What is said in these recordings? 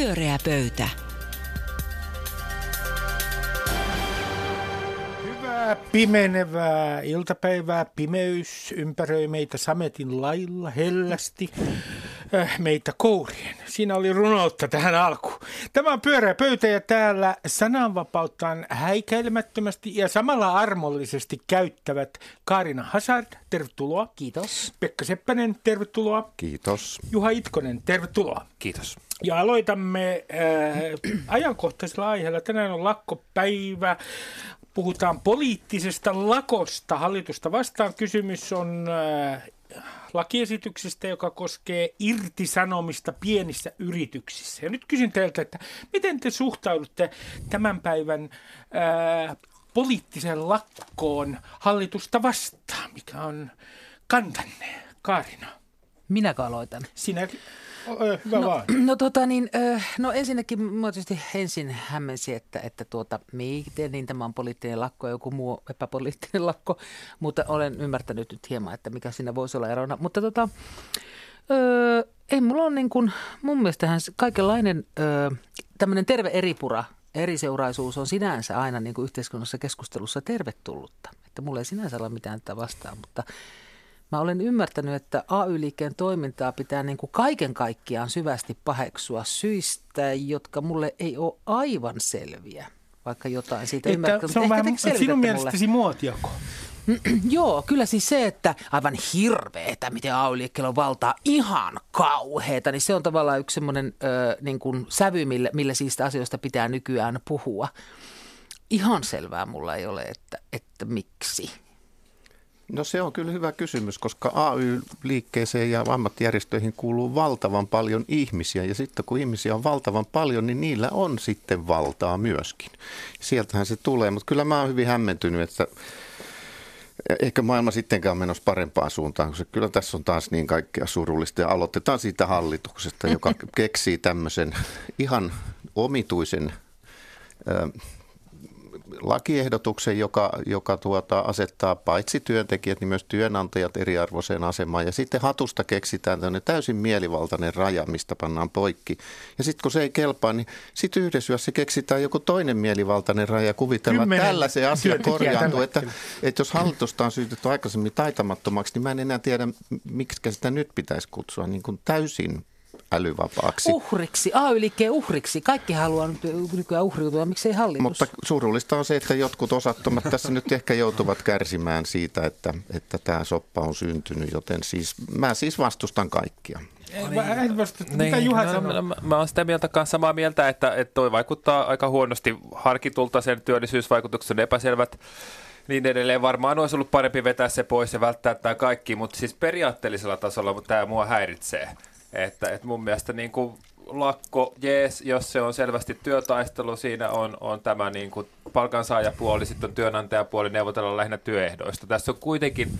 Pyöreä pöytä. Hyvää pimenevää iltapäivää. Pimeys ympäröi meitä sametin lailla hellästi meitä kourien. Siinä oli runoutta tähän alkuun. Tämä on pyöreä pöytä ja täällä sananvapauttaan häikäilemättömästi ja samalla armollisesti käyttävät Kaarina Hazard, tervetuloa. Kiitos. Pekka Seppänen, tervetuloa. Kiitos. Juha Itkonen, tervetuloa. Kiitos. Ja aloitamme äh, ajankohtaisella aiheella. Tänään on lakkopäivä. Puhutaan poliittisesta lakosta. Hallitusta vastaan kysymys on äh, lakiesityksestä, joka koskee irtisanomista pienissä yrityksissä. Ja nyt kysyn teiltä, että miten te suhtaudutte tämän päivän ää, poliittiseen lakkoon hallitusta vastaan? Mikä on kantanne, Kaarina? Minäkö aloitan? Sinä, hyvä no, vaan. No, tota, niin, no ensinnäkin mä tietysti ensin hämmensin, että, että tuota, miten niin tämä on poliittinen lakko ja joku muu epäpoliittinen lakko, mutta olen ymmärtänyt nyt hieman, että mikä siinä voisi olla erona. Mutta tota, ö, ei mulla ole niin kuin, mun mielestähän kaikenlainen ö, tämmöinen terve eripura, eriseuraisuus on sinänsä aina niin kuin yhteiskunnassa keskustelussa tervetullutta. Että mulla ei sinänsä ole mitään tätä vastaan, mutta Mä olen ymmärtänyt, että AY-liikkeen toimintaa pitää niin kuin kaiken kaikkiaan syvästi paheksua syistä, jotka mulle ei ole aivan selviä, vaikka jotain siitä ymmärtää. se on vähän sinun mielestäsi muotiako. Joo, kyllä siis se, että aivan hirveetä, miten AY-liikkeellä on valtaa, ihan kauheeta, niin se on tavallaan yksi semmoinen ö, niin kuin sävy, millä, millä siitä asioista pitää nykyään puhua. Ihan selvää mulla ei ole, että, että miksi. No se on kyllä hyvä kysymys, koska AY-liikkeeseen ja ammattijärjestöihin kuuluu valtavan paljon ihmisiä. Ja sitten kun ihmisiä on valtavan paljon, niin niillä on sitten valtaa myöskin. Sieltähän se tulee, mutta kyllä mä oon hyvin hämmentynyt, että ehkä maailma sittenkään menossa parempaan suuntaan, koska kyllä tässä on taas niin kaikkea surullista. Ja aloitetaan siitä hallituksesta, joka keksii tämmöisen ihan omituisen lakiehdotuksen, joka, joka tuota, asettaa paitsi työntekijät, niin myös työnantajat eriarvoiseen asemaan. Ja sitten hatusta keksitään tämmöinen täysin mielivaltainen raja, mistä pannaan poikki. Ja sitten kun se ei kelpaa, niin sitten yhdessä se keksitään joku toinen mielivaltainen raja. Kuvitellaan, että tällä se asia korjaantuu. Että, että jos hallitusta on syytetty aikaisemmin taitamattomaksi, niin mä en enää tiedä, miksi sitä nyt pitäisi kutsua niin kuin täysin älyvapaaksi. Uhriksi, AY-liikkeen uhriksi. Kaikki haluaa nykyään uhriutua, miksei hallitus? Mutta surullista on se, että jotkut osattomat tässä nyt ehkä joutuvat kärsimään siitä, että, että tämä soppa on syntynyt, joten siis mä siis vastustan kaikkia. Niin. Mitä niin, Juha no, no, mä, mä olen sitä mieltä kanssa samaa mieltä, että, että toi vaikuttaa aika huonosti harkitulta sen työllisyysvaikutuksen epäselvät niin edelleen. Varmaan olisi ollut parempi vetää se pois ja välttää tämä kaikki, mutta siis periaatteellisella tasolla tämä mua häiritsee. Että, että mun mielestä niin kuin lakko, jees, jos se on selvästi työtaistelu, siinä on, on tämä niin kuin palkansaajapuoli, sitten on työnantajapuoli neuvotella lähinnä työehdoista. Tässä on kuitenkin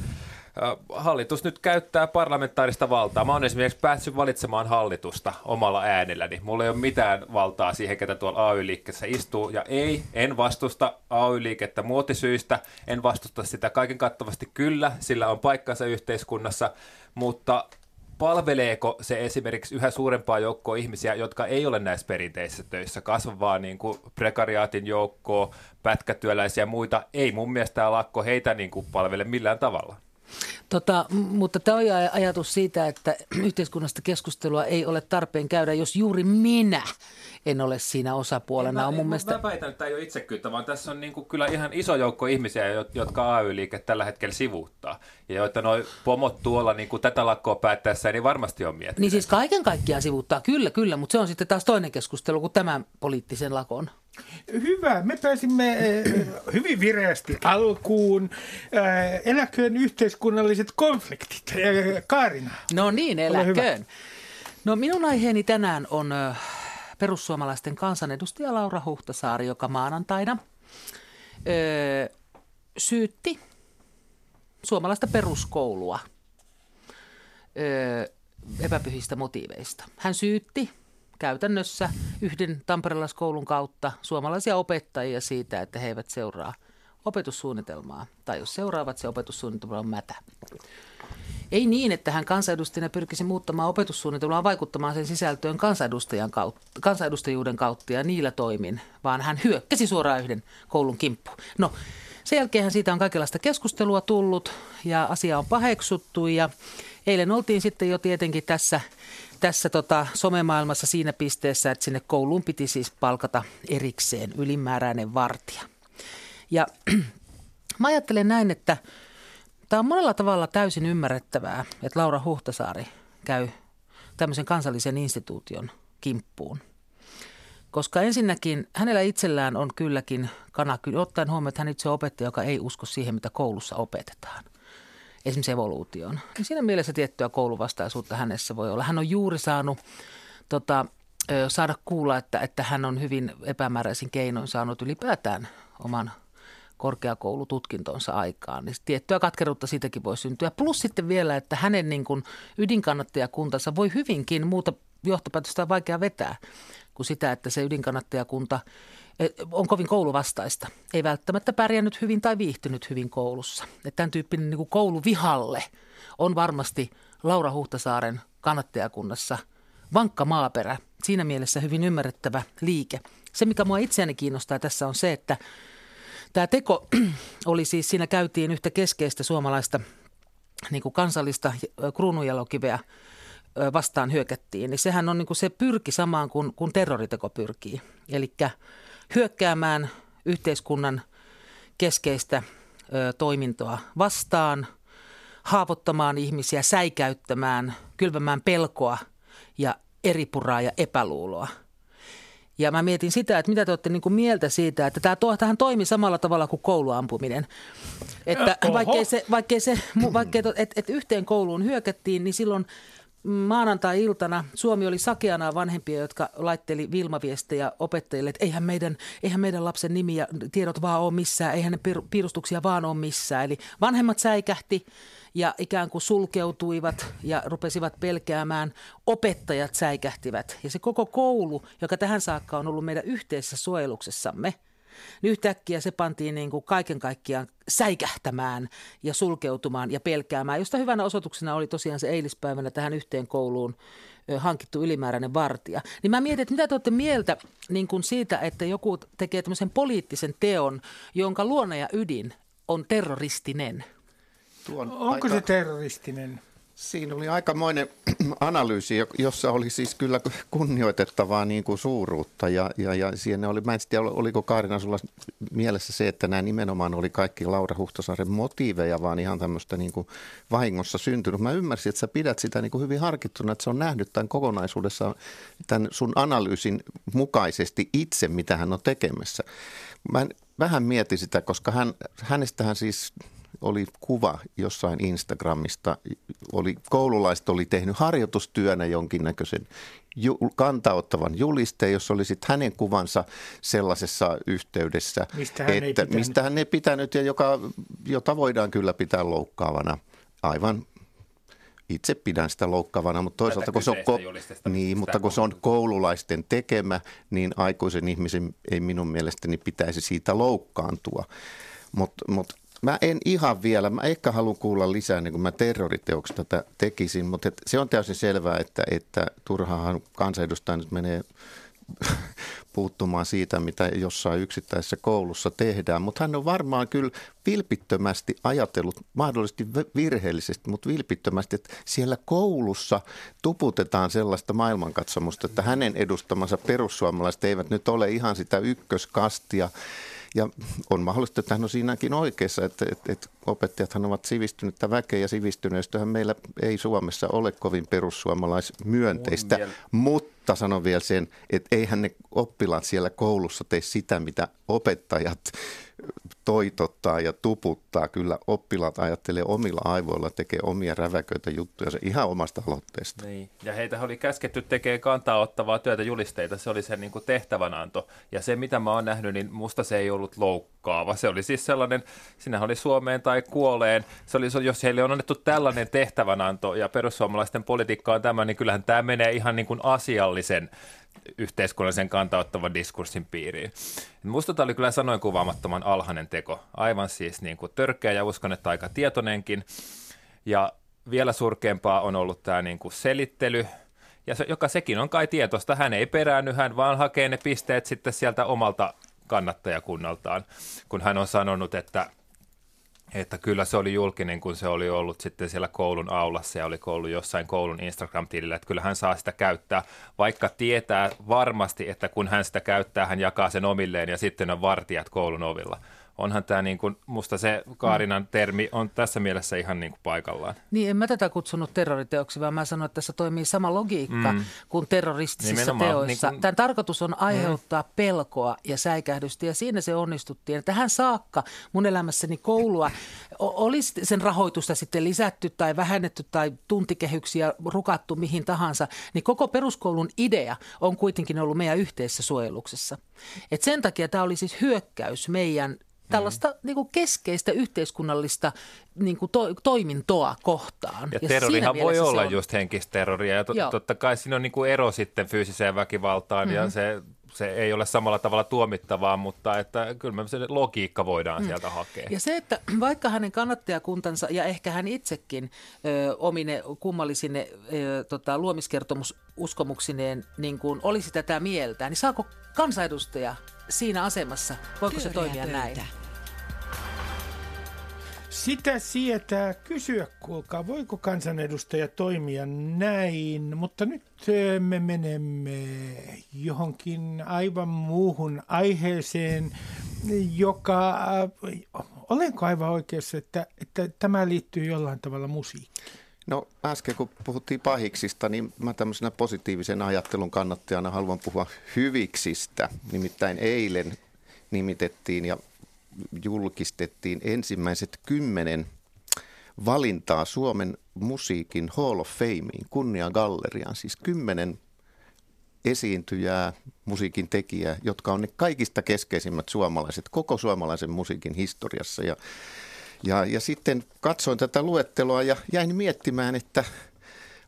hallitus nyt käyttää parlamentaarista valtaa. Mä oon esimerkiksi päässyt valitsemaan hallitusta omalla äänelläni. Mulla ei ole mitään valtaa siihen, ketä tuolla AY-liikkeessä istuu. Ja ei, en vastusta AY-liikettä muotisyistä. En vastusta sitä kaiken kattavasti kyllä, sillä on paikkansa yhteiskunnassa. Mutta palveleeko se esimerkiksi yhä suurempaa joukkoa ihmisiä, jotka ei ole näissä perinteisissä töissä, kasvavaa niin kuin prekariaatin joukkoa, pätkätyöläisiä ja muita, ei mun mielestä tämä lakko heitä niin kuin palvele millään tavalla. Tota, mutta tämä on ajatus siitä, että yhteiskunnasta keskustelua ei ole tarpeen käydä, jos juuri minä en ole siinä osapuolena. Mä, on mun mä, mielestä... mä väitän, että tämä ei ole itsekyyttä, vaan tässä on niin kuin kyllä ihan iso joukko ihmisiä, jotka AY-liike tällä hetkellä sivuuttaa. Ja joita noi pomot tuolla niin kuin tätä lakkoa päättäessä, niin varmasti on miettinyt. Niin siis kaiken kaikkiaan sivuuttaa, kyllä, kyllä, mutta se on sitten taas toinen keskustelu kuin tämän poliittisen lakon. Hyvä. Me pääsimme äh, hyvin vireästi alkuun. Äh, eläköön yhteiskunnalliset konfliktit. Kaarina. No niin, eläköön. No minun aiheeni tänään on perussuomalaisten kansanedustaja Laura Huhtasaari, joka maanantaina syytti suomalaista peruskoulua epäpyhistä motiiveista. Hän syytti käytännössä yhden tamperelaiskoulun kautta suomalaisia opettajia siitä, että he eivät seuraa opetussuunnitelmaa. Tai jos seuraavat, se opetussuunnitelma on mätä. Ei niin, että hän kansanedustajana pyrkisi muuttamaan opetussuunnitelmaa vaikuttamaan sen sisältöön kansanedustajan kautta, kansanedustajuuden kautta ja niillä toimin, vaan hän hyökkäsi suoraan yhden koulun kimppuun. No, sen jälkeen siitä on kaikenlaista keskustelua tullut ja asia on paheksuttu ja eilen oltiin sitten jo tietenkin tässä, tässä tota somemaailmassa siinä pisteessä, että sinne kouluun piti siis palkata erikseen ylimääräinen vartija. Ja mä ajattelen näin, että tämä on monella tavalla täysin ymmärrettävää, että Laura Huhtasaari käy tämmöisen kansallisen instituution kimppuun. Koska ensinnäkin hänellä itsellään on kylläkin kana, ottaen huomioon, että hän itse on opettaja, joka ei usko siihen, mitä koulussa opetetaan. Esimerkiksi evoluutioon. Niin siinä mielessä tiettyä kouluvastaisuutta hänessä voi olla. Hän on juuri saanut tota, saada kuulla, että, että hän on hyvin epämääräisin keinoin saanut ylipäätään oman korkeakoulututkintonsa aikaan, niin tiettyä katkeruutta siitäkin voi syntyä. Plus sitten vielä, että hänen niin kuin ydinkannattajakuntansa voi hyvinkin muuta johtopäätöstä on vaikea vetää kuin sitä, että se ydinkannattajakunta on kovin kouluvastaista. Ei välttämättä pärjännyt hyvin tai viihtynyt hyvin koulussa. Että tämän tyyppinen niin kuin kouluvihalle on varmasti Laura Huhtasaaren kannattajakunnassa vankka maaperä. Siinä mielessä hyvin ymmärrettävä liike. Se, mikä mua itseäni kiinnostaa tässä on se, että Tämä teko oli siis, siinä käytiin yhtä keskeistä suomalaista niin kuin kansallista kruununjalokiveä vastaan hyökättiin, niin sehän on niin kuin se pyrki samaan kuin, kuin terroriteko pyrkii. Eli hyökkäämään yhteiskunnan keskeistä ö, toimintoa vastaan, haavoittamaan ihmisiä, säikäyttämään, kylvämään pelkoa ja eripuraa ja epäluuloa – ja mä mietin sitä, että mitä te olette niin kuin mieltä siitä, että tämä to, tähän toimi samalla tavalla kuin kouluampuminen. Että vaikkei se, vaikkei se vaikkei, että, että yhteen kouluun hyökättiin, niin silloin maanantai-iltana Suomi oli sakeana vanhempia, jotka laitteli vilmaviestejä opettajille, että eihän meidän, eihän meidän lapsen nimi ja tiedot vaan ole missään, eihän ne piirustuksia vaan ole missään. Eli vanhemmat säikähti ja ikään kuin sulkeutuivat ja rupesivat pelkäämään. Opettajat säikähtivät ja se koko koulu, joka tähän saakka on ollut meidän yhteisessä suojeluksessamme – niin yhtäkkiä se pantiin niin kuin kaiken kaikkiaan säikähtämään ja sulkeutumaan ja pelkäämään, josta hyvänä osoituksena oli tosiaan se eilispäivänä tähän yhteen kouluun hankittu ylimääräinen vartija. Niin mä mietin, että mitä te olette mieltä niin kuin siitä, että joku tekee tämmöisen poliittisen teon, jonka luonne ja ydin on terroristinen – Tuon Onko aika, se terroristinen? Siinä oli aikamoinen analyysi, jossa oli siis kyllä kunnioitettavaa niin kuin suuruutta ja, ja, ja siinä oli, mä en tiedä oliko Kaarina sulla mielessä se, että nämä nimenomaan oli kaikki Laura Huhtasaaren motiiveja, vaan ihan tämmöistä niin kuin vahingossa syntynyt. Mä ymmärsin, että sä pidät sitä niin kuin hyvin harkittuna, että se on nähnyt tämän kokonaisuudessa tämän sun analyysin mukaisesti itse, mitä hän on tekemässä. Mä vähän mietin sitä, koska hän, hänestähän siis oli kuva jossain Instagramista, oli, koululaiset oli tehnyt harjoitustyönä jonkinnäköisen ju, kantauttavan julisteen, jos oli sitten hänen kuvansa sellaisessa yhteydessä, mistä hän, että, ei mistä hän ei pitänyt ja joka, jota voidaan kyllä pitää loukkaavana. Aivan itse pidän sitä loukkaavana, mutta toisaalta kun se, on ko- niin, mutta kun se on koululaisten tekemä, niin aikuisen ihmisen ei minun mielestäni pitäisi siitä loukkaantua. Mutta mut Mä en ihan vielä, mä ehkä haluan kuulla lisää, niin kuin mä terroriteoksesta tätä tekisin, mutta et se on täysin selvää, että, että turhaan kansanedustaja nyt menee puuttumaan siitä, mitä jossain yksittäisessä koulussa tehdään. Mutta hän on varmaan kyllä vilpittömästi ajatellut, mahdollisesti virheellisesti, mutta vilpittömästi, että siellä koulussa tuputetaan sellaista maailmankatsomusta, että hänen edustamansa perussuomalaiset eivät nyt ole ihan sitä ykköskastia ja on mahdollista, että hän on siinäkin oikeassa, että, että, että opettajathan ovat sivistynyttä väkeä ja sivistyneistöhän meillä ei Suomessa ole kovin perussuomalaismyönteistä, mutta sanon vielä sen, että eihän ne oppilaat siellä koulussa tee sitä, mitä opettajat toitottaa ja tuputtaa. Kyllä oppilaat ajattelee omilla aivoilla, tekee omia räväköitä juttuja se ihan omasta aloitteesta. Niin. Ja heitä oli käsketty tekemään kantaa ottavaa työtä julisteita. Se oli se niin kuin tehtävänanto. Ja se, mitä mä oon nähnyt, niin musta se ei ollut loukkaava. Se oli siis sellainen, sinä oli Suomeen tai kuoleen. Se oli, jos heille on annettu tällainen tehtävänanto ja perussuomalaisten politiikka on tämä, niin kyllähän tämä menee ihan niin kuin asiallisen yhteiskunnallisen kantauttavan diskurssin piiriin. Musta tämä oli kyllä sanoin kuvaamattoman alhainen teko, aivan siis niin kuin törkeä ja uskon, että aika tietoinenkin. Ja vielä surkeampaa on ollut tämä niin kuin selittely, ja se, joka sekin on kai tietoista. Hän ei peräänny, hän vaan hakee ne pisteet sitten sieltä omalta kannattajakunnaltaan, kun hän on sanonut, että että kyllä se oli julkinen, kun se oli ollut sitten siellä koulun aulassa ja oli koulu jossain koulun Instagram-tilillä, että kyllä hän saa sitä käyttää, vaikka tietää varmasti, että kun hän sitä käyttää, hän jakaa sen omilleen ja sitten on vartijat koulun ovilla onhan tämä niin kuin, musta se Kaarinan termi on tässä mielessä ihan niin kuin paikallaan. Niin, en mä tätä kutsunut terroriteoksi, vaan mä sanoin, että tässä toimii sama logiikka mm. kuin terroristisissa Nimenomaan, teoissa. Niin kuin... Tämän tarkoitus on aiheuttaa mm. pelkoa ja säikähdystä ja siinä se onnistuttiin. Tähän saakka mun elämässäni koulua olisi sen rahoitusta sitten lisätty tai vähennetty tai tuntikehyksiä rukattu mihin tahansa, niin koko peruskoulun idea on kuitenkin ollut meidän yhteisessä suojeluksessa. Et sen takia tämä oli siis hyökkäys meidän tällaista mm. niin kuin keskeistä yhteiskunnallista niin kuin to, toimintoa kohtaan. Ja, ja terrorihan voi olla on... just henkistä terroria ja to, totta kai siinä on niin kuin ero sitten fyysiseen väkivaltaan mm-hmm. ja se se ei ole samalla tavalla tuomittavaa, mutta että kyllä me se logiikka voidaan mm. sieltä hakea. Ja se, että vaikka hänen kannattajakuntansa ja ehkä hän itsekin ö, omine kummallisine ö, tota, luomiskertomususkomuksineen niin kuin olisi tätä mieltä, niin saako kansanedustaja siinä asemassa, voiko se toimia pöytä. näin? Sitä sietää kysyä, kuulkaa, voiko kansanedustaja toimia näin, mutta nyt me menemme johonkin aivan muuhun aiheeseen, joka, olenko aivan oikeassa, että, että tämä liittyy jollain tavalla musiikkiin? No äsken kun puhuttiin pahiksista, niin mä tämmöisenä positiivisen ajattelun kannattajana haluan puhua hyviksistä. Nimittäin eilen nimitettiin ja julkistettiin ensimmäiset kymmenen valintaa Suomen musiikin Hall of Fameen, kunniagalleriaan. Siis kymmenen esiintyjää, musiikin tekijää, jotka on ne kaikista keskeisimmät suomalaiset koko suomalaisen musiikin historiassa. Ja, ja, ja sitten katsoin tätä luetteloa ja jäin miettimään, että –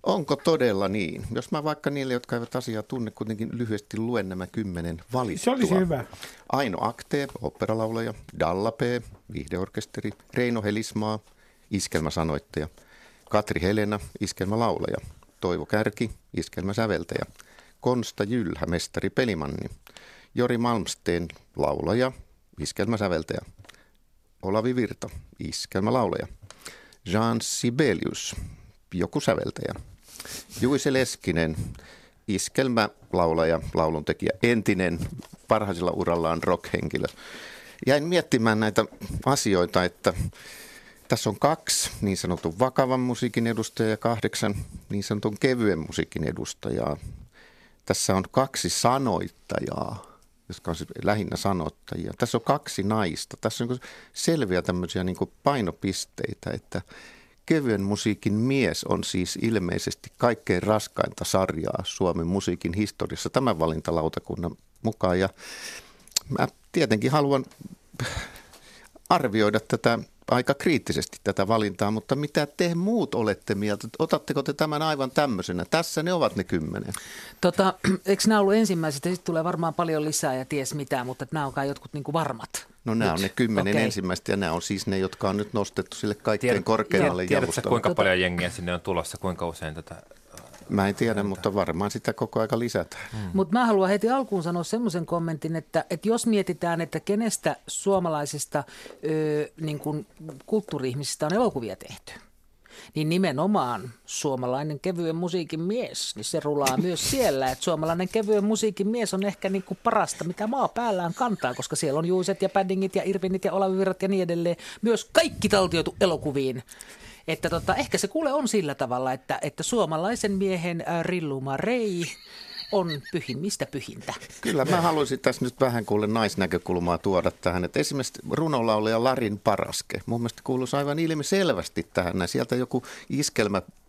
Onko todella niin? Jos mä vaikka niille, jotka eivät asiaa tunne, kuitenkin lyhyesti luen nämä kymmenen valittua. Se olisi hyvä. Aino Akte, operalaulaja, Dalla P, viihdeorkesteri, Reino Helismaa, iskelmäsanoittaja, Katri Helena, iskelmälaulaja, Toivo Kärki, iskelmäsäveltäjä, Konsta Jylhä, mestari pelimanni, Jori Malmsteen, laulaja, iskelmäsäveltäjä, Olavi Virta, iskelmälaulaja, Jean Sibelius, joku säveltäjä, Juise Leskinen, iskelmälaulaja, lauluntekijä, entinen parhaisella urallaan rockhenkilö. Jäin miettimään näitä asioita, että tässä on kaksi niin sanotun vakavan musiikin edustajaa ja kahdeksan niin sanotun kevyen musiikin edustajaa. Tässä on kaksi sanoittajaa, jotka on siis lähinnä sanottajia. Tässä on kaksi naista. Tässä on niin selviä tämmöisiä niin painopisteitä, että – Kevyen musiikin mies on siis ilmeisesti kaikkein raskainta sarjaa Suomen musiikin historiassa tämän valintalautakunnan mukaan. Ja mä tietenkin haluan arvioida tätä aika kriittisesti tätä valintaa, mutta mitä te muut olette mieltä? Otatteko te tämän aivan tämmöisenä? Tässä ne ovat ne kymmenen. Tota, eikö nämä ollut ensimmäiset? Sitten tulee varmaan paljon lisää ja ties mitä, mutta nämä on kai jotkut niin kuin varmat. No nämä nyt. on ne kymmenen okay. ensimmäistä ja nämä on siis ne, jotka on nyt nostettu sille kaikkein Tiedät, korkeammalle Tiedätkö kuinka tota... paljon jengiä sinne on tulossa, kuinka usein tätä Mä en tiedä, mutta varmaan sitä koko aika lisätään. Hmm. Mutta mä haluan heti alkuun sanoa semmoisen kommentin, että, että jos mietitään, että kenestä suomalaisista ö, niin kuin kulttuuri-ihmisistä on elokuvia tehty, niin nimenomaan suomalainen kevyen musiikin mies, niin se rulaa myös siellä. Että suomalainen kevyen musiikin mies on ehkä niin kuin parasta, mitä maa päällään kantaa, koska siellä on Juiset ja Paddingit ja Irvinit ja Olavivirrat ja niin edelleen. Myös kaikki taltioitu elokuviin. Että tota, ehkä se kuule on sillä tavalla, että, että suomalaisen miehen äh, rilluma rei on pyhimmistä pyhintä. Kyllä mä haluaisin tässä nyt vähän kuule naisnäkökulmaa tuoda tähän. Että esimerkiksi runolaulaja Larin Paraske, mun mielestä kuuluisi aivan ilmiselvästi tähän. Sieltä joku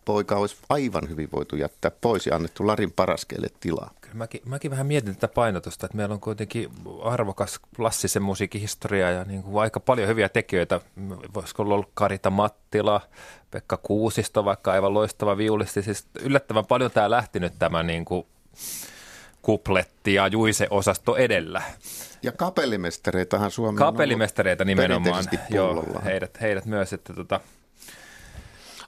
iskelmäpoika olisi aivan hyvin voitu jättää pois ja annettu Larin Paraskeelle tilaa. Mäkin, mäkin vähän mietin tätä painotusta, että meillä on kuitenkin arvokas klassisen musiikin historia ja niin kuin aika paljon hyviä tekijöitä. Voisiko olla Karita Mattila, Pekka Kuusisto, vaikka aivan loistava viulisti. Siis yllättävän paljon tämä lähti nyt tämä niin kuin kupletti ja juise-osasto edellä. Ja kapellimestareitahan Suomi Kapellimestareita nimenomaan, joo, heidät, heidät myös, että tota,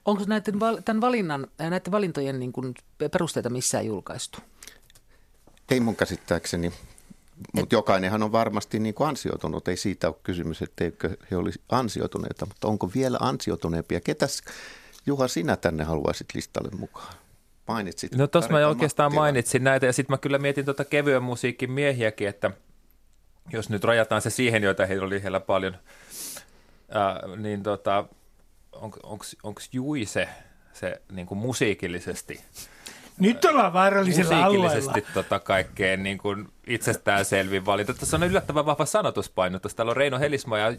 Onko näiden, tämän valinnan, näiden valintojen niin kuin perusteita missään julkaistu? Ei mun käsittääkseni. Mutta jokainenhan on varmasti niin kuin ansioitunut. Ei siitä ole kysymys, etteikö he olisi ansioituneita, mutta onko vielä ansioituneempia? Ketäs, Juha, sinä tänne haluaisit listalle mukaan? Mainitsit. No tuossa mä oikeastaan Mattila. mainitsin näitä ja sitten mä kyllä mietin tuota kevyen musiikin miehiäkin, että jos nyt rajataan se siihen, joita heillä oli heillä paljon, ää, niin tota, onko Juise se niin kuin musiikillisesti nyt ollaan vaarallisella alueella. tota kaikkein niin kuin itsestäänselvin valinta. Tässä on yllättävän vahva sanotuspainotus. Täällä on Reino Helismo ja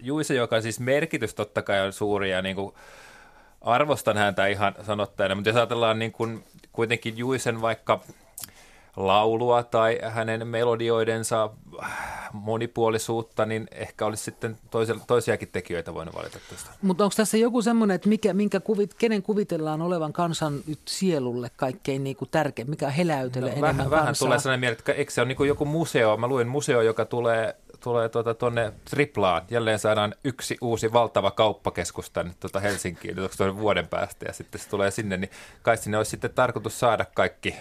Juise, joka siis merkitys totta kai on suuri ja niin kuin arvostan häntä ihan sanottajana, mutta jos ajatellaan niin kuin kuitenkin Juisen vaikka laulua tai hänen melodioidensa monipuolisuutta, niin ehkä olisi sitten toisia, toisiakin tekijöitä voinut valita tästä. Mutta onko tässä joku semmoinen, että mikä, minkä kuvit, kenen kuvitellaan olevan kansan nyt sielulle kaikkein niin kuin tärkein, mikä heläytele no, enemmän vähän, vähän kansaa? tulee sellainen mieleen, että eikö se ole niin joku museo, mä luin museo, joka tulee tulee tuota, tuonne Triplaan. Jälleen saadaan yksi uusi valtava kauppakeskus tänne tuota Helsinkiin vuoden päästä ja sitten se tulee sinne, niin kai sinne olisi sitten tarkoitus saada kaikki –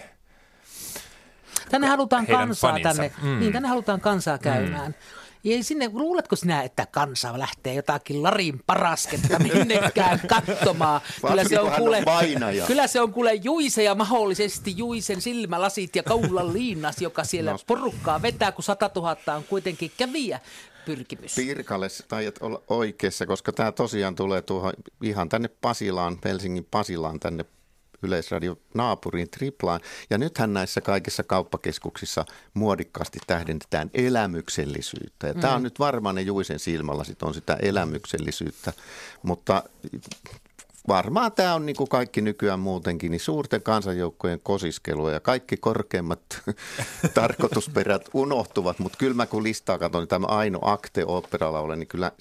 Tänne halutaan kansaa faninsa. tänne, mm. niin tänne halutaan kansaa mm. käymään. Mm. Ja sinne, luuletko sinä, että kansa lähtee jotakin larin parasketta minnekään katsomaan? Kyllä se on, kuule, on kyllä se on kuule Juise ja mahdollisesti Juisen silmälasit ja kaulan liinnas, joka siellä no. porukkaa vetää, kun 100 000 on kuitenkin käviä pyrkimys. Pirkalle taidat olla oikeassa, koska tämä tosiaan tulee tuohon ihan tänne Pasilaan, Helsingin Pasilaan tänne Yleisradio naapuriin triplaan. Ja nythän näissä kaikissa kauppakeskuksissa muodikkaasti tähdennetään elämyksellisyyttä. Ja mm. tämä on nyt varmaan ne Juisen silmällä sit on sitä elämyksellisyyttä, mutta varmaan tämä on niin kuin kaikki nykyään muutenkin, niin suurten kansanjoukkojen kosiskelua ja kaikki korkeimmat tarkoitusperät unohtuvat, mutta kyllä mä kun listaa katson, niin tämä Aino Akte operalaule, niin kyllä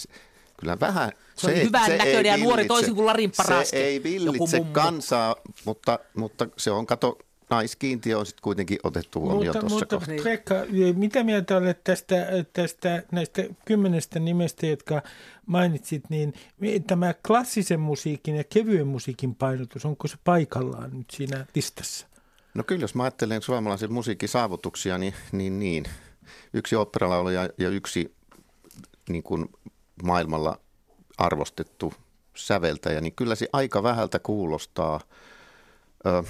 kyllä vähän... Se, se on hyvän se näköinen ja nuori toisin kuin Larin paras. Se ei villitse kansaa, mutta, mutta se on, kato, naiskiintiö on sitten kuitenkin otettu huomioon tuossa Mutta kohtaa. Pekka, mitä mieltä olet tästä, tästä näistä kymmenestä nimestä, jotka mainitsit, niin tämä klassisen musiikin ja kevyen musiikin painotus, onko se paikallaan nyt siinä listassa? No kyllä, jos mä ajattelen suomalaisen musiikin saavutuksia, niin, niin, niin. yksi operalaulu ja, ja yksi niin kuin maailmalla arvostettu säveltäjä, niin kyllä se aika vähältä kuulostaa. Ö,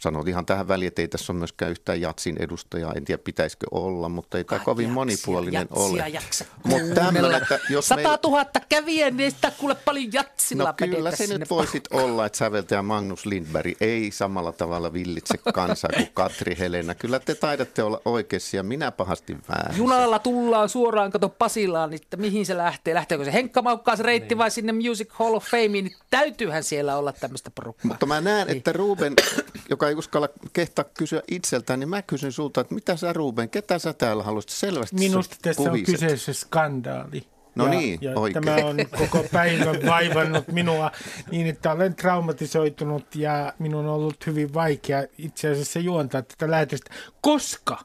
sanot ihan tähän väliin, että ei tässä ole myöskään yhtään jatsin edustajaa. En tiedä, pitäisikö olla, mutta ei tämä kovin jatsia, monipuolinen jatsia ole. Jaksa mutta että jos 100 000 meil... kävijä, niin sitä kuule paljon jatsilla No kyllä se nyt voisit olla, että säveltäjä Magnus Lindberg ei samalla tavalla villitse kansaa kuin Katri Helena. Kyllä te taidatte olla oikeassa ja minä pahasti väärin. Junalla tullaan suoraan, kato Pasilaan, että mihin se lähtee. Lähteekö se Henkka Maukkaas reitti niin. vai sinne Music Hall of Fameen, niin täytyyhän siellä olla tämmöistä porukkaa. Mutta mä näen, niin. että Ruben joka ei uskalla kehtaa kysyä itseltään, niin mä kysyn sulta, että mitä sä Ruben, ketä sä täällä haluaisit selvästi Minusta tässä kuviset. on kyseessä skandaali. No ja, niin, ja oikein. Tämä on koko päivän vaivannut minua niin, että olen traumatisoitunut ja minun on ollut hyvin vaikea itse asiassa juontaa tätä lähetystä, koska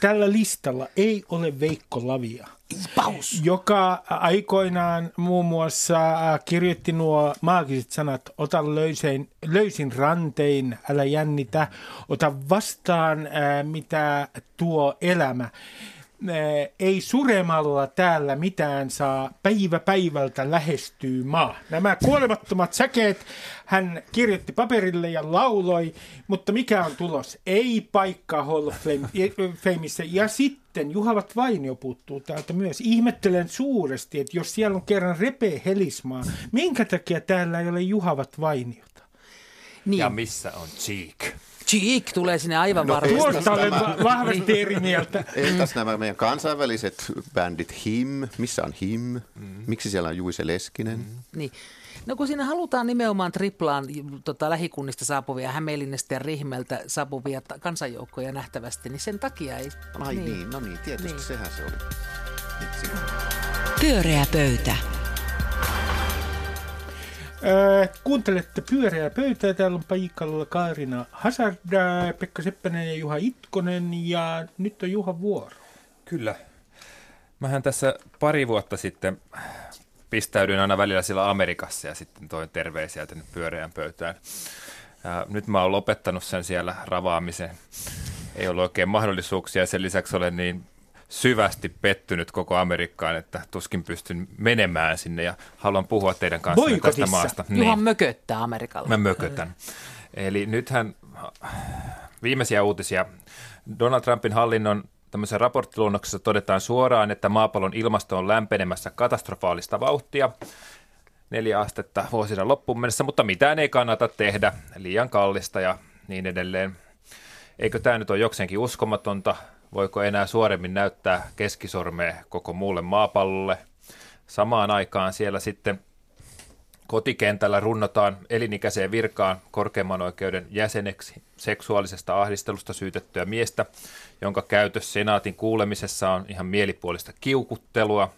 tällä listalla ei ole Veikko Lavia. Paus. joka aikoinaan muun muassa äh, kirjoitti nuo maagiset sanat, ota löysin, löysin rantein, älä jännitä, ota vastaan äh, mitä tuo elämä ei suremalla täällä mitään saa päivä päivältä lähestyy maa. Nämä kuolemattomat säkeet hän kirjoitti paperille ja lauloi, mutta mikä on tulos? Ei paikka Hall of Fameissa. Ja sitten Juhavat Vainio puuttuu täältä myös. Ihmettelen suuresti, että jos siellä on kerran Repe Helismaa, minkä takia täällä ei ole Juhavat Vainiota? Niin. Ja missä on Cheek? Cheek tulee sinne aivan no, varmasti. Tuosta olen vahvasti eri mieltä. Entäs nämä meidän kansainväliset bändit Him? Missä on Him? Mm. Miksi siellä on Juise Leskinen? Mm. Niin. No kun siinä halutaan nimenomaan triplaan tota, lähikunnista saapuvia, Hämeenlinnasta ja Rihmeltä saapuvia kansanjoukkoja nähtävästi, niin sen takia ei... Ai niin, niin no niin, tietysti niin. sehän se oli. Pyöreä pöytä. Kuuntelette pyöreää pöytää. Täällä on paikalla Kaarina Hazard, Pekka Seppänen ja Juha Itkonen. Ja nyt on Juha vuoro. Kyllä. Mähän tässä pari vuotta sitten pistäydyin aina välillä sillä Amerikassa ja sitten toin terveisiä tänne pyöreään pöytään. Ja nyt mä oon lopettanut sen siellä ravaamisen. Ei ollut oikein mahdollisuuksia sen lisäksi olen niin syvästi pettynyt koko Amerikkaan, että tuskin pystyn menemään sinne ja haluan puhua teidän kanssa tästä maasta. Niin. Mököttää Amerikalla. Mä mökötän. Eli nythän viimeisiä uutisia. Donald Trumpin hallinnon tämmöisessä raporttiluonnoksessa todetaan suoraan, että maapallon ilmasto on lämpenemässä katastrofaalista vauhtia neljä astetta vuosina loppuun mennessä, mutta mitään ei kannata tehdä, liian kallista ja niin edelleen. Eikö tämä nyt ole jokseenkin uskomatonta? Voiko enää suoremmin näyttää keskisormea koko muulle maapallolle? Samaan aikaan siellä sitten kotikentällä runnotaan elinikäiseen virkaan korkeimman oikeuden jäseneksi seksuaalisesta ahdistelusta syytettyä miestä, jonka käytös senaatin kuulemisessa on ihan mielipuolista kiukuttelua.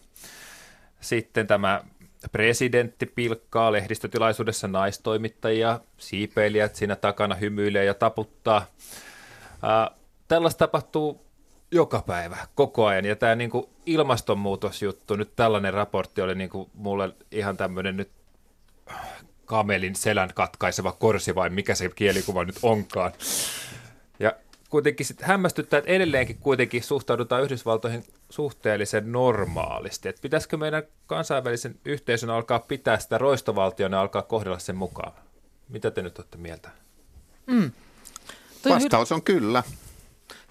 Sitten tämä presidentti pilkkaa lehdistötilaisuudessa naistoimittajia, siipeilijät siinä takana hymyilee ja taputtaa. Tällaista tapahtuu joka päivä, koko ajan. Ja tämä niinku ilmastonmuutosjuttu, nyt tällainen raportti oli niinku mulle ihan tämmöinen nyt kamelin selän katkaiseva korsi vai mikä se kielikuva nyt onkaan. Ja kuitenkin sit hämmästyttää, että edelleenkin kuitenkin suhtaudutaan Yhdysvaltoihin suhteellisen normaalisti. Että pitäisikö meidän kansainvälisen yhteisön alkaa pitää sitä roistovaltiona ja alkaa kohdella sen mukaan? Mitä te nyt olette mieltä? Mm. Vastaus on kyllä.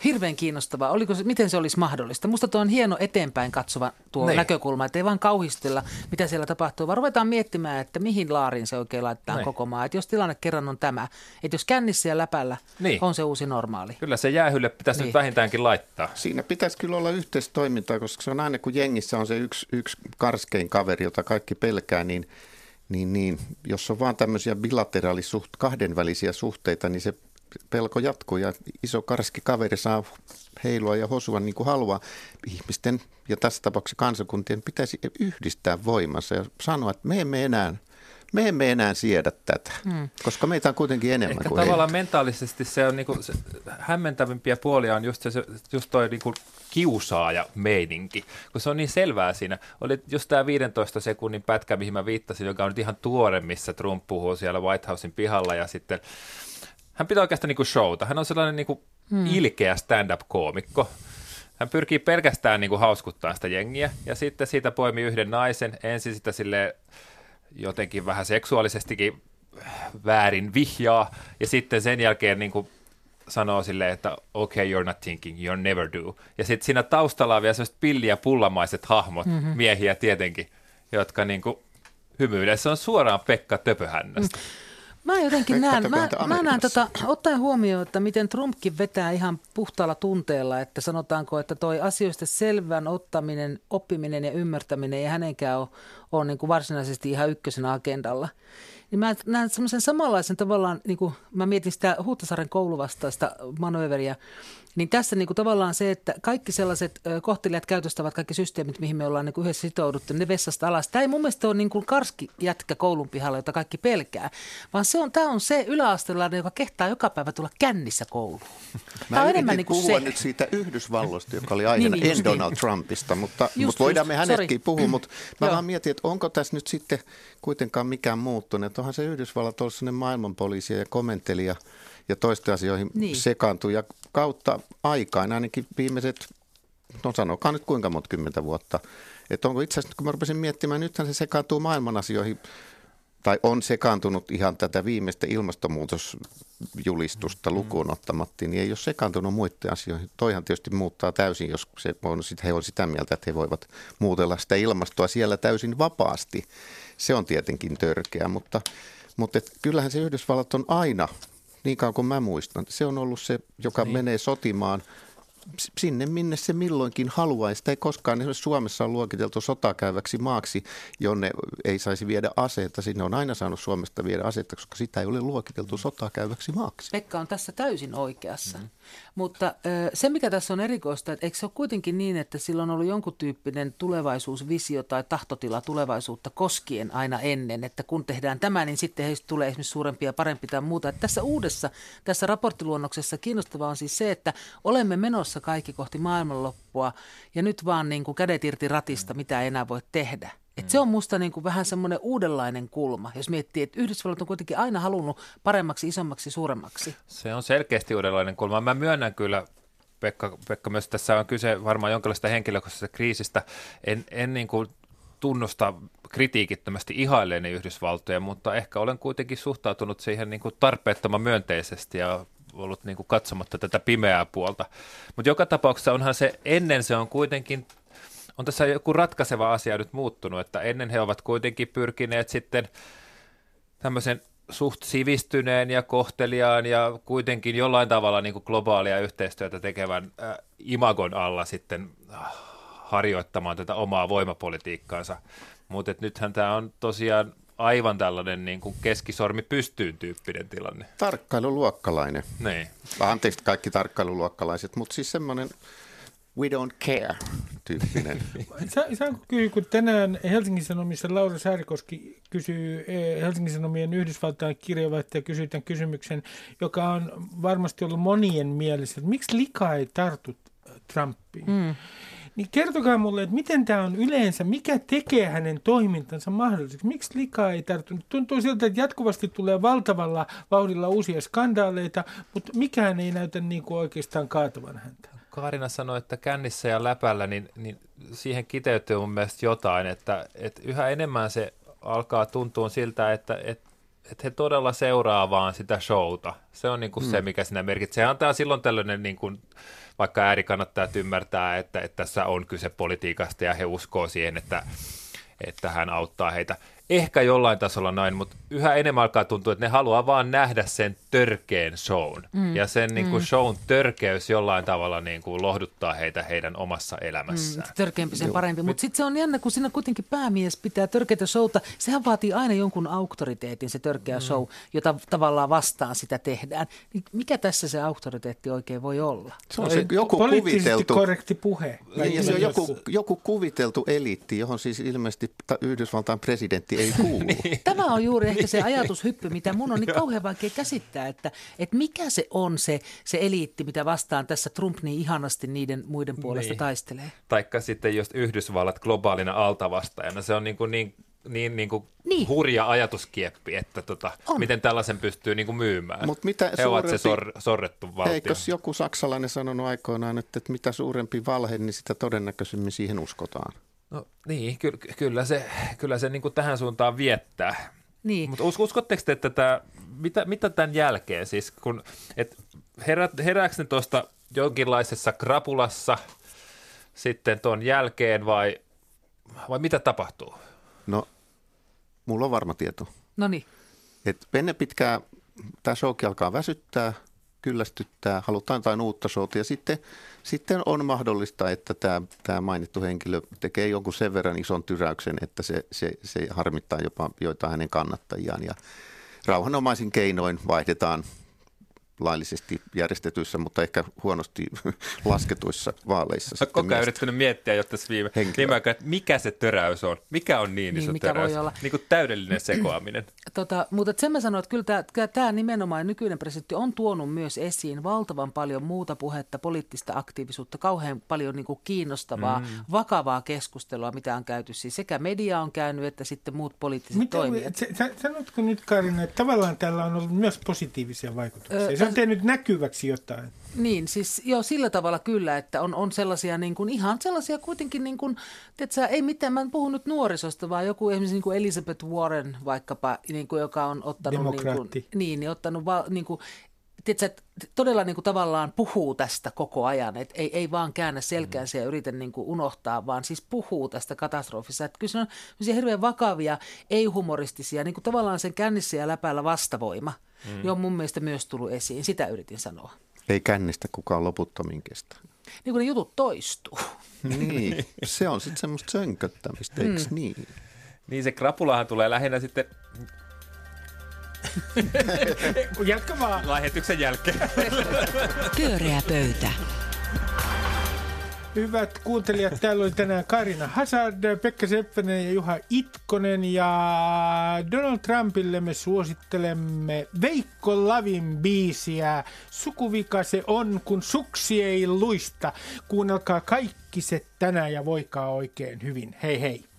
Hirveän kiinnostavaa. Oliko se, miten se olisi mahdollista? Musta tuo on hieno eteenpäin katsova tuo Nein. näkökulma, että ei vaan kauhistella, mitä siellä tapahtuu, vaan ruvetaan miettimään, että mihin laariin se oikein laittaa Nein. koko maa. Että jos tilanne kerran on tämä, että jos kännissä ja läpällä niin. on se uusi normaali. Kyllä se jäähylle pitäisi niin. nyt vähintäänkin laittaa. Siinä pitäisi kyllä olla yhteistoimintaa, koska se on aina kun jengissä on se yksi, yksi karskein kaveri, jota kaikki pelkää, niin niin, niin, jos on vaan tämmöisiä bilateraalisuht, kahdenvälisiä suhteita, niin se pelko jatkuu ja iso karski kaveri saa heilua ja hosua niin kuin haluaa. Ihmisten ja tässä tapauksessa kansakuntien pitäisi yhdistää voimansa ja sanoa, että me emme enää me emme enää siedä tätä, hmm. koska meitä on kuitenkin enemmän Ehkä kuin tavallaan heitä. mentaalisesti se on niinku, se, hämmentävimpiä puolia on just, se, just toi niinku kiusaaja meininki, kun se on niin selvää siinä. Oli just tämä 15 sekunnin pätkä, mihin mä viittasin, joka on nyt ihan tuore, missä Trump puhuu siellä White Housein pihalla ja sitten hän pitää oikeastaan niin kuin showta. Hän on sellainen niin kuin hmm. ilkeä stand-up-koomikko. Hän pyrkii pelkästään niin kuin hauskuttaa sitä jengiä ja sitten siitä poimii yhden naisen. Ensin sitä sille jotenkin vähän seksuaalisestikin väärin vihjaa ja sitten sen jälkeen niin kuin sanoo silleen, että okay, you're not thinking, you're never do. Ja sitten siinä taustalla on vielä sellaiset pilli- ja pullamaiset hahmot, mm-hmm. miehiä tietenkin, jotka niin kuin hymyilee. Se on suoraan Pekka Töpöhännästä. Mm. Mä jotenkin näen, mä, mä näen tota, ottaen huomioon, että miten Trumpkin vetää ihan puhtaalla tunteella, että sanotaanko, että toi asioista selvän ottaminen, oppiminen ja ymmärtäminen ei hänenkään ole, ole niin kuin varsinaisesti ihan ykkösenä agendalla. Niin mä näen semmoisen samanlaisen tavallaan, niin kuin mä mietin sitä Huhtasaaren kouluvastaista manööveriä, niin tässä niin kuin tavallaan se, että kaikki sellaiset kohtelijat käytöstävät kaikki systeemit, mihin me ollaan niin kuin yhdessä sitouduttu, ne vessasta alas. Tämä ei mun mielestä ole niin kuin karski jätkä koulun pihalla, jota kaikki pelkää, vaan se on, tämä on se yläasteella, joka kehtaa joka päivä tulla kännissä kouluun. Mä tämä on enemmän niin kuin puhua se. nyt siitä Yhdysvalloista, joka oli aiheena, niin, niin, en Donald niin. Trumpista, mutta, just, mutta voidaan just, me hänetkin puhua, mutta mä vaan mietin, että onko tässä nyt sitten kuitenkaan mikään muuttunut. Että onhan se Yhdysvallat ollut sellainen maailmanpoliisia ja komentelija – ja toisten asioihin niin. sekaantuu. Ja kautta aikaan, ainakin viimeiset, no sanokaa nyt kuinka monta kymmentä vuotta, että onko itse asiassa, kun mä rupesin miettimään, nythän se sekaantuu maailman asioihin, tai on sekaantunut ihan tätä viimeistä ilmastonmuutosjulistusta mm. lukuun ottamatta, niin ei ole sekaantunut muiden asioihin. Toihan tietysti muuttaa täysin, jos se on, he on sitä mieltä, että he voivat muutella sitä ilmastoa siellä täysin vapaasti. Se on tietenkin törkeä, mutta, mutta et kyllähän se Yhdysvallat on aina niin kauan kuin mä muistan. Se on ollut se, joka niin. menee sotimaan sinne, minne se milloinkin haluaa. Sitä ei koskaan esimerkiksi Suomessa on luokiteltu sotakäyväksi maaksi, jonne ei saisi viedä aseita. Sinne on aina saanut Suomesta viedä aseita, koska sitä ei ole luokiteltu sotakäyväksi maaksi. Pekka on tässä täysin oikeassa. Mm-hmm. Mutta se, mikä tässä on erikoista, että eikö se ole kuitenkin niin, että sillä on ollut jonkun tyyppinen tulevaisuusvisio tai tahtotila tulevaisuutta koskien aina ennen, että kun tehdään tämä, niin sitten heistä tulee esimerkiksi suurempia ja parempi tai muuta. Että tässä uudessa, tässä raporttiluonnoksessa kiinnostavaa on siis se, että olemme menossa kaikki kohti maailmanloppua ja nyt vaan niin kuin kädet irti ratista, mitä ei enää voi tehdä. Et se on musta niin kuin vähän semmoinen uudenlainen kulma, jos miettii, että Yhdysvallat on kuitenkin aina halunnut paremmaksi, isommaksi, suuremmaksi. Se on selkeästi uudenlainen kulma. Mä myönnän kyllä, Pekka, Pekka myös tässä on kyse varmaan jonkinlaista henkilökohtaisesta kriisistä. En, en niin kuin tunnusta kritiikittömästi ihailleeni Yhdysvaltoja, mutta ehkä olen kuitenkin suhtautunut siihen niin kuin tarpeettoman myönteisesti ja ollut niin kuin katsomatta tätä pimeää puolta. Mutta joka tapauksessa onhan se, ennen se on kuitenkin, on tässä joku ratkaiseva asia nyt muuttunut, että ennen he ovat kuitenkin pyrkineet sitten tämmöisen suht sivistyneen ja kohteliaan ja kuitenkin jollain tavalla niin kuin globaalia yhteistyötä tekevän äh, imagon alla sitten äh, harjoittamaan tätä omaa voimapolitiikkaansa. Mutta nythän tämä on tosiaan aivan tällainen niin kuin keskisormi pystyyn tyyppinen tilanne. Tarkkailuluokkalainen. Niin. Anteeksi kaikki tarkkailuluokkalaiset, mutta siis semmoinen we don't care tyyppinen. Sa- saanko kysyä, kun tänään Helsingin Sanomissa Laura Saarikoski kysyy eh, Helsingin Sanomien Yhdysvaltain kirjavaihtaja kysyy tämän kysymyksen, joka on varmasti ollut monien mielessä, että miksi lika ei tartu Trumpiin? Mm. Niin kertokaa mulle, että miten tämä on yleensä, mikä tekee hänen toimintansa mahdolliseksi? Miksi likaa ei tarttu? Tuntuu siltä, että jatkuvasti tulee valtavalla vauhdilla uusia skandaaleita, mutta mikään ei näytä niin kuin oikeastaan kaatavan häntä. Kaarina sanoi, että kännissä ja läpällä, niin, niin siihen kiteytyy mun mielestä jotain, että, että yhä enemmän se alkaa tuntua siltä, että, että, että he todella seuraa vaan sitä showta. Se on niin kuin hmm. se, mikä siinä merkitsee. Se antaa silloin tällainen niin kuin, vaikka äärikannattaja ymmärtää, että, että tässä on kyse politiikasta ja he uskoo siihen, että, että hän auttaa heitä. Ehkä jollain tasolla näin, mutta yhä enemmän alkaa tuntua, että ne haluaa vaan nähdä sen törkeen shown. Mm. Ja sen niin kuin mm. shown törkeys jollain tavalla niin kuin lohduttaa heitä heidän omassa elämässään. Mm, törkeämpi sen parempi. Mutta sitten se on jännä, kun siinä kuitenkin päämies pitää törkeitä showta. Sehän vaatii aina jonkun auktoriteetin se törkeä mm. show, jota tavallaan vastaan sitä tehdään. Niin mikä tässä se auktoriteetti oikein voi olla? Se on se joku kuviteltu... korrekti puhe. Niin, ja se on joku, joku kuviteltu eliitti, johon siis ilmeisesti Yhdysvaltain presidentti ei kuulu. niin. Tämä on juuri ehkä se ajatushyppy, mitä mun on niin kauhean vaikea käsittää, että, että mikä se on se, se eliitti, mitä vastaan tässä Trump niin ihanasti niiden muiden puolesta niin. taistelee. Taikka sitten just Yhdysvallat globaalina altavastajana. Se on niin, kuin niin niin, niin, kuin niin. hurja ajatuskieppi, että tota, miten tällaisen pystyy niin kuin myymään. Mut mitä He ovat se sor, sorrettu valtio. Eikös joku saksalainen sanonut aikoinaan, että, että mitä suurempi valhe, niin sitä todennäköisemmin siihen uskotaan? No niin, ky- kyllä se, kyllä se niin kuin tähän suuntaan viettää. Niin. Mutta uskotteko te, että tämä, mitä, mitä tämän jälkeen siis, kun, et herä, herääkö ne tuosta jonkinlaisessa krapulassa sitten tuon jälkeen vai, vai mitä tapahtuu? No, mulla on varma tieto. No niin. Et ennen pitkää tämä showkin alkaa väsyttää – kyllästyttää, halutaan jotain uutta showta. Ja sitten, sitten on mahdollista, että tämä, tämä mainittu henkilö tekee jonkun sen verran ison tyräyksen, että se, se, se harmittaa jopa joitain hänen kannattajiaan. Ja rauhanomaisin keinoin vaihdetaan laillisesti järjestetyissä, mutta ehkä huonosti lasketuissa vaaleissa. Koko ajan yrittänyt miettiä, jotta viime, viime aikoina, että mikä se töräys on, mikä on niin, niin iso mikä töräys, voi olla. niin kuin täydellinen sekoaminen. Tota, mutta sen mä sanon, että kyllä tämä, tämä nimenomaan nykyinen presidentti on tuonut myös esiin valtavan paljon muuta puhetta, poliittista aktiivisuutta, kauhean paljon niin kuin kiinnostavaa, mm. vakavaa keskustelua, mitä on käyty. Siis sekä media on käynyt, että sitten muut poliittiset mitä, toimijat. Sanotko nyt Karina, että tavallaan tällä on ollut myös positiivisia vaikutuksia? Ö, se on tehnyt näkyväksi jotain. Niin, siis joo, sillä tavalla kyllä, että on, on sellaisia niin kuin, ihan sellaisia kuitenkin, niin kuin, tiedätkö, ei mitään, mä en puhu nyt nuorisosta, vaan joku esimerkiksi niin kuin Elizabeth Warren vaikkapa, niin kuin, joka on ottanut, niin, kuin, niin, niin, ottanut va, niin kuin, tiedätkö, että todella niin kuin tavallaan puhuu tästä koko ajan, että ei, ei vaan käännä selkäänsä ja yritä niin kuin unohtaa, vaan siis puhuu tästä katastrofissa. Että kyllä se on hirveän vakavia, ei-humoristisia, niin kuin tavallaan sen kännissä ja läpällä vastavoima, mm. on mun mielestä myös tullut esiin. Sitä yritin sanoa. Ei kännistä kukaan loputtomiin kestä. Niin kuin ne jutut toistuu. niin, se on sitten semmoista sönköttämistä, eikö mm. niin? Niin se krapulahan tulee lähinnä sitten Jatka vaan. Lähetyksen jälkeen. Pyöreä pöytä. Hyvät kuuntelijat, täällä oli tänään Karina Hazard, Pekka Seppänen ja Juha Itkonen ja Donald Trumpille me suosittelemme Veikko Lavin biisiä Sukuvika se on, kun suksi ei luista. Kuunnelkaa kaikki se tänään ja voikaa oikein hyvin. Hei hei!